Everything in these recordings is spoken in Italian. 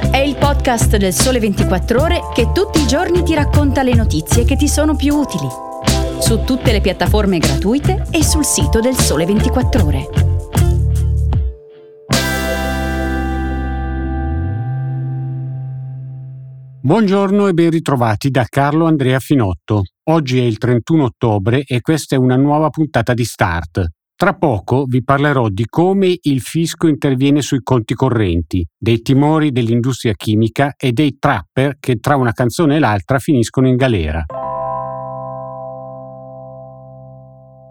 È il podcast del Sole 24 Ore che tutti i giorni ti racconta le notizie che ti sono più utili. Su tutte le piattaforme gratuite e sul sito del Sole 24 Ore. Buongiorno e ben ritrovati da Carlo Andrea Finotto. Oggi è il 31 ottobre e questa è una nuova puntata di Start, tra poco vi parlerò di come il fisco interviene sui conti correnti, dei timori dell'industria chimica e dei trapper che tra una canzone e l'altra finiscono in galera.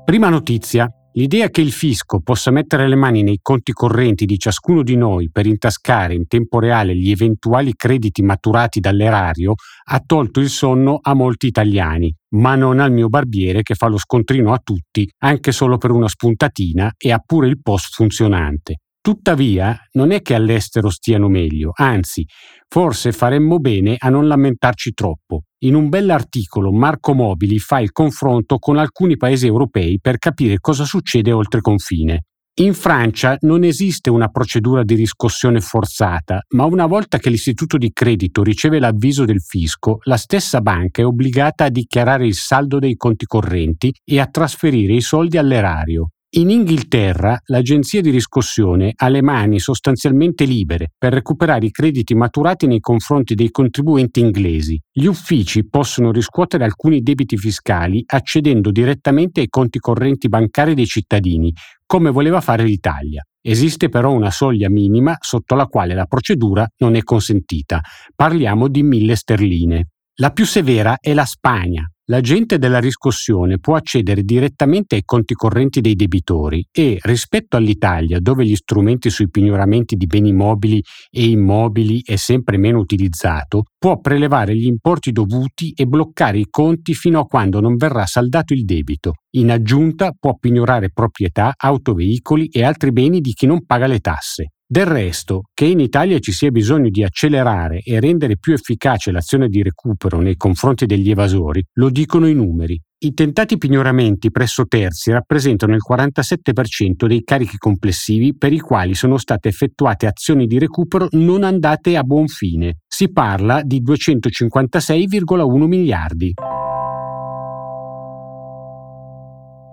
Prima notizia. L'idea che il fisco possa mettere le mani nei conti correnti di ciascuno di noi per intascare in tempo reale gli eventuali crediti maturati dall'erario ha tolto il sonno a molti italiani, ma non al mio barbiere che fa lo scontrino a tutti anche solo per una spuntatina e ha pure il post funzionante. Tuttavia, non è che all'estero stiano meglio, anzi, forse faremmo bene a non lamentarci troppo. In un bell'articolo Marco Mobili fa il confronto con alcuni paesi europei per capire cosa succede oltre confine. In Francia non esiste una procedura di riscossione forzata, ma una volta che l'istituto di credito riceve l'avviso del fisco, la stessa banca è obbligata a dichiarare il saldo dei conti correnti e a trasferire i soldi all'erario. In Inghilterra l'agenzia di riscossione ha le mani sostanzialmente libere per recuperare i crediti maturati nei confronti dei contribuenti inglesi. Gli uffici possono riscuotere alcuni debiti fiscali accedendo direttamente ai conti correnti bancari dei cittadini, come voleva fare l'Italia. Esiste però una soglia minima sotto la quale la procedura non è consentita. Parliamo di mille sterline. La più severa è la Spagna, L'agente della riscossione può accedere direttamente ai conti correnti dei debitori e, rispetto all'Italia, dove gli strumenti sui pignoramenti di beni mobili e immobili è sempre meno utilizzato, può prelevare gli importi dovuti e bloccare i conti fino a quando non verrà saldato il debito. In aggiunta può pignorare proprietà, autoveicoli e altri beni di chi non paga le tasse. Del resto, che in Italia ci sia bisogno di accelerare e rendere più efficace l'azione di recupero nei confronti degli evasori, lo dicono i numeri. I tentati pignoramenti presso terzi rappresentano il 47% dei carichi complessivi per i quali sono state effettuate azioni di recupero non andate a buon fine. Si parla di 256,1 miliardi.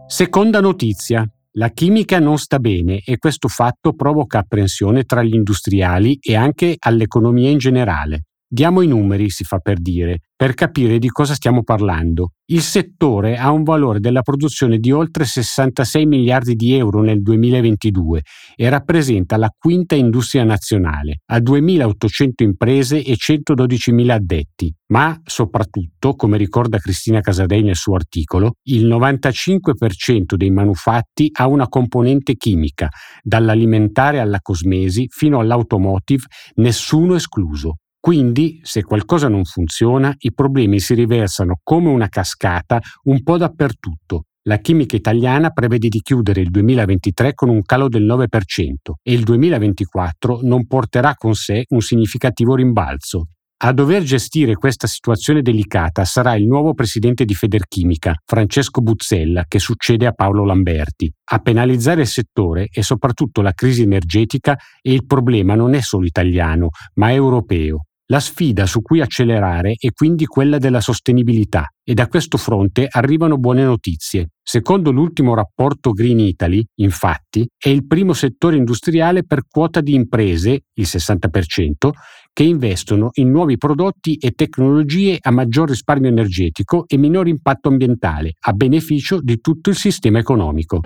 Seconda notizia. La chimica non sta bene e questo fatto provoca apprensione tra gli industriali e anche all'economia in generale. Diamo i numeri, si fa per dire, per capire di cosa stiamo parlando. Il settore ha un valore della produzione di oltre 66 miliardi di euro nel 2022 e rappresenta la quinta industria nazionale, ha 2.800 imprese e 112.000 addetti, ma soprattutto, come ricorda Cristina Casadei nel suo articolo, il 95% dei manufatti ha una componente chimica, dall'alimentare alla cosmesi fino all'automotive, nessuno escluso. Quindi, se qualcosa non funziona, i problemi si riversano come una cascata un po' dappertutto. La chimica italiana prevede di chiudere il 2023 con un calo del 9% e il 2024 non porterà con sé un significativo rimbalzo. A dover gestire questa situazione delicata sarà il nuovo presidente di Federchimica, Francesco Buzzella, che succede a Paolo Lamberti. A penalizzare il settore è soprattutto la crisi energetica e il problema non è solo italiano, ma europeo. La sfida su cui accelerare è quindi quella della sostenibilità e da questo fronte arrivano buone notizie. Secondo l'ultimo rapporto Green Italy, infatti, è il primo settore industriale per quota di imprese, il 60%, che investono in nuovi prodotti e tecnologie a maggior risparmio energetico e minore impatto ambientale, a beneficio di tutto il sistema economico.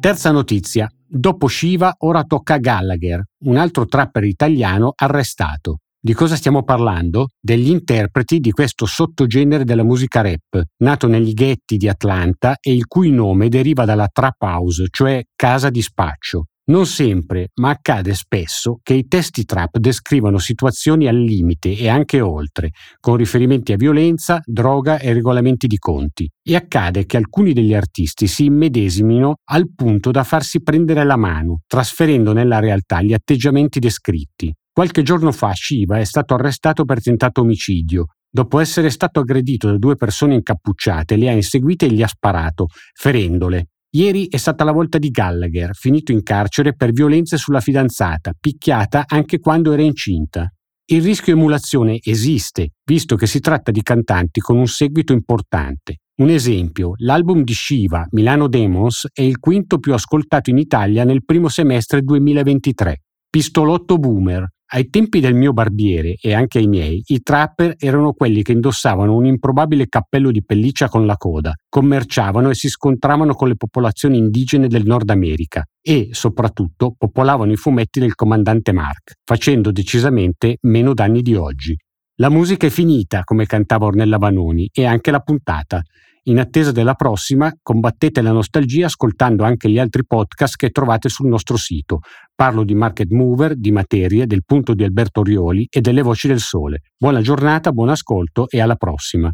Terza notizia. Dopo Shiva ora tocca a Gallagher, un altro trapper italiano arrestato. Di cosa stiamo parlando? Degli interpreti di questo sottogenere della musica rap, nato negli ghetti di Atlanta e il cui nome deriva dalla trap house, cioè casa di spaccio. Non sempre, ma accade spesso che i testi trap descrivano situazioni al limite e anche oltre, con riferimenti a violenza, droga e regolamenti di conti. E accade che alcuni degli artisti si immedesimino al punto da farsi prendere la mano, trasferendo nella realtà gli atteggiamenti descritti. Qualche giorno fa Shiva è stato arrestato per tentato omicidio Dopo essere stato aggredito da due persone incappucciate, le ha inseguite e gli ha sparato, ferendole. Ieri è stata la volta di Gallagher, finito in carcere per violenze sulla fidanzata, picchiata anche quando era incinta. Il rischio emulazione esiste, visto che si tratta di cantanti con un seguito importante. Un esempio, l'album di Shiva, Milano Demons, è il quinto più ascoltato in Italia nel primo semestre 2023. Pistolotto Boomer, ai tempi del mio barbiere e anche ai miei, i trapper erano quelli che indossavano un improbabile cappello di pelliccia con la coda, commerciavano e si scontravano con le popolazioni indigene del Nord America e, soprattutto, popolavano i fumetti del comandante Mark, facendo decisamente meno danni di oggi. La musica è finita, come cantava Ornella Vanoni, e anche la puntata. In attesa della prossima, combattete la nostalgia ascoltando anche gli altri podcast che trovate sul nostro sito. Parlo di Market Mover, di Materie, del punto di Alberto Rioli e delle voci del sole. Buona giornata, buon ascolto e alla prossima.